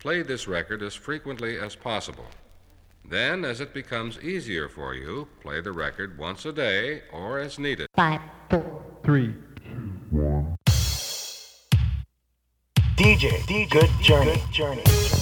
play this record as frequently as possible. Then, as it becomes easier for you, play the record once a day or as needed. Five, four, three, two, one. DJ, DJ, good journey, good journey.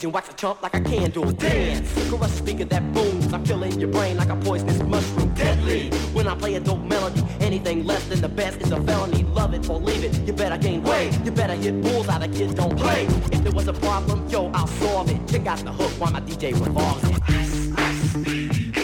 stage and watch a chump like a candle dance. Caress speaker that booms, I'm filling your brain like a poisonous mushroom. Deadly. When I play a dope melody, anything less than the best is a felony. Love it or leave it, you better gain weight. You better hit bulls out of kids. don't play. If there was a problem, yo, I'll solve it. Check out the hook while my DJ revolves it. Ice, ice.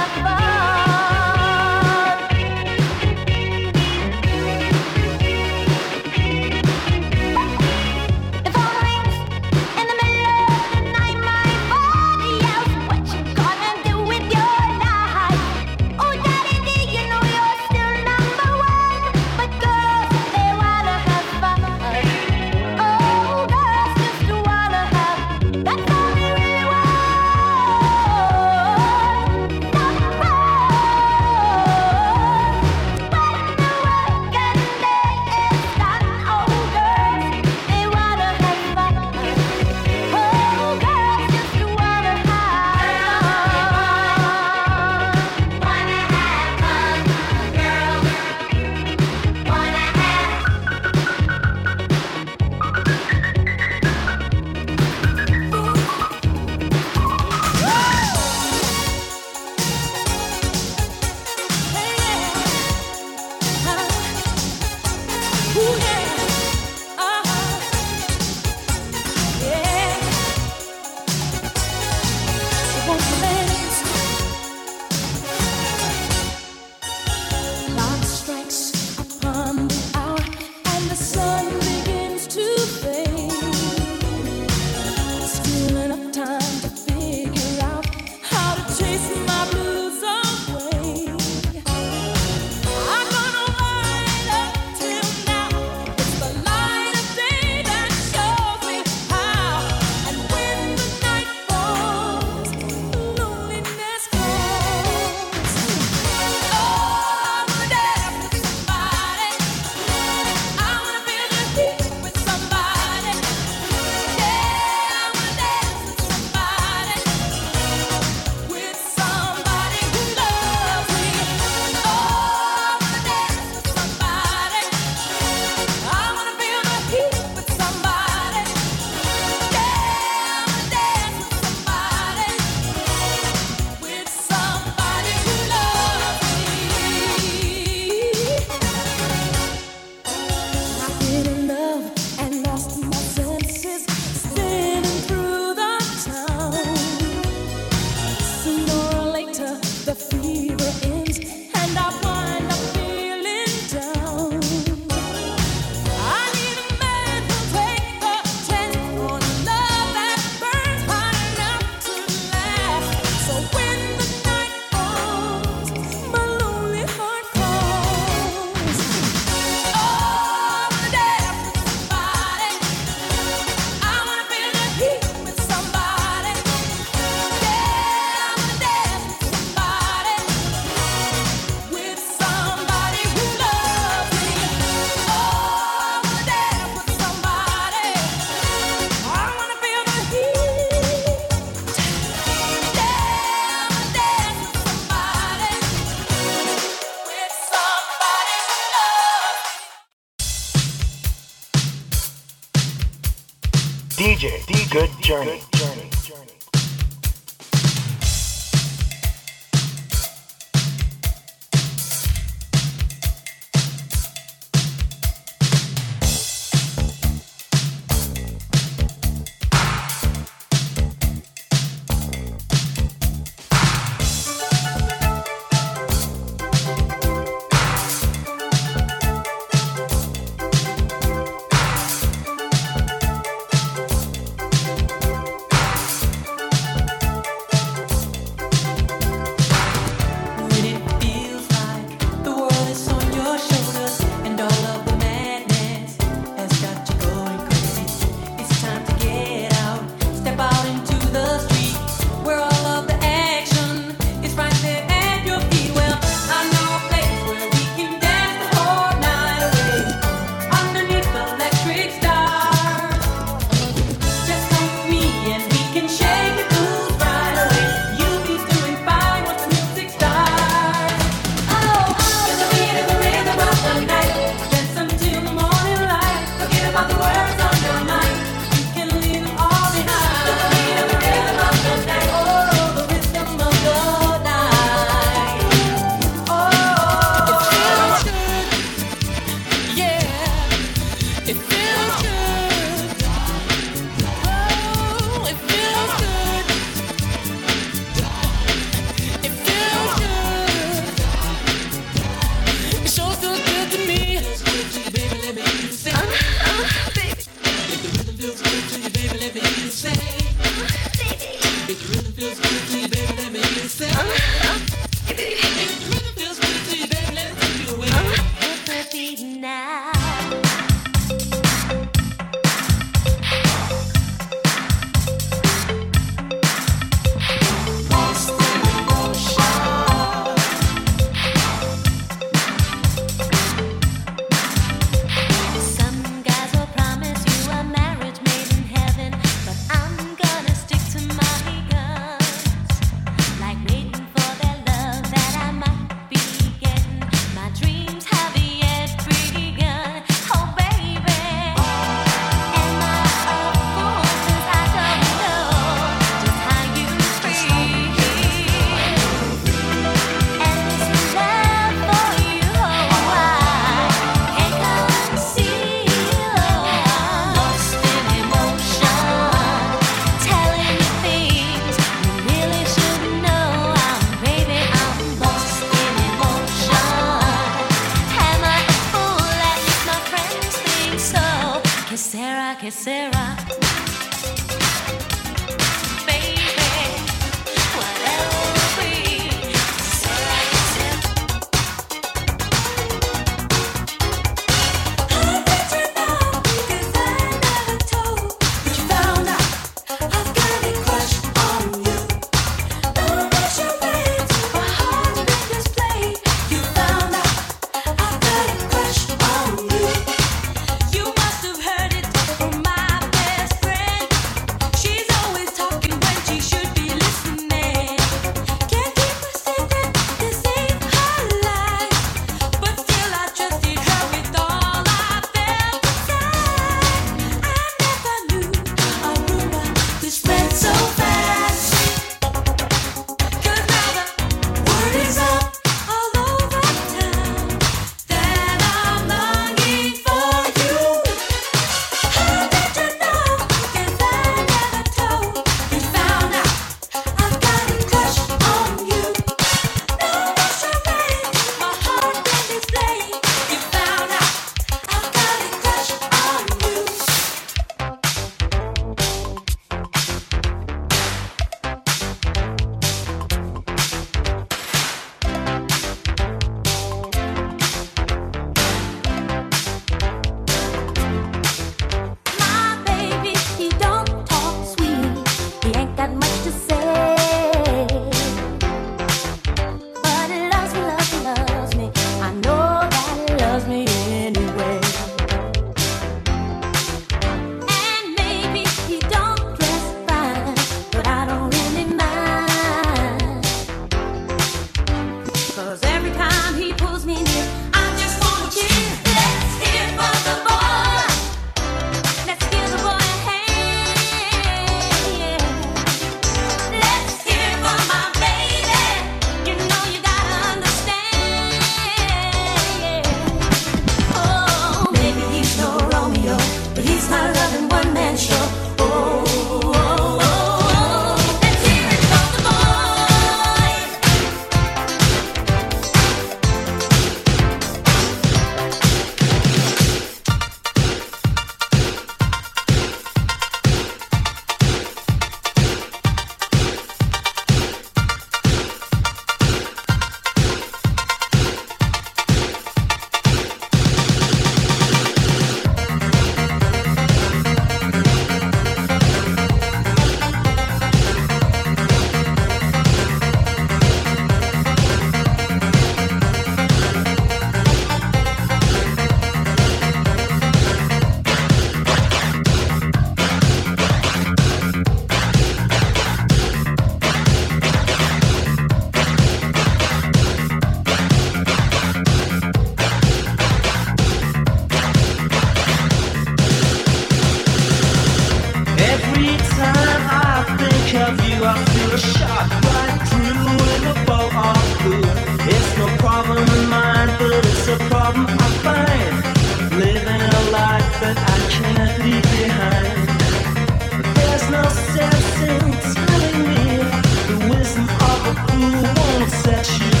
Set you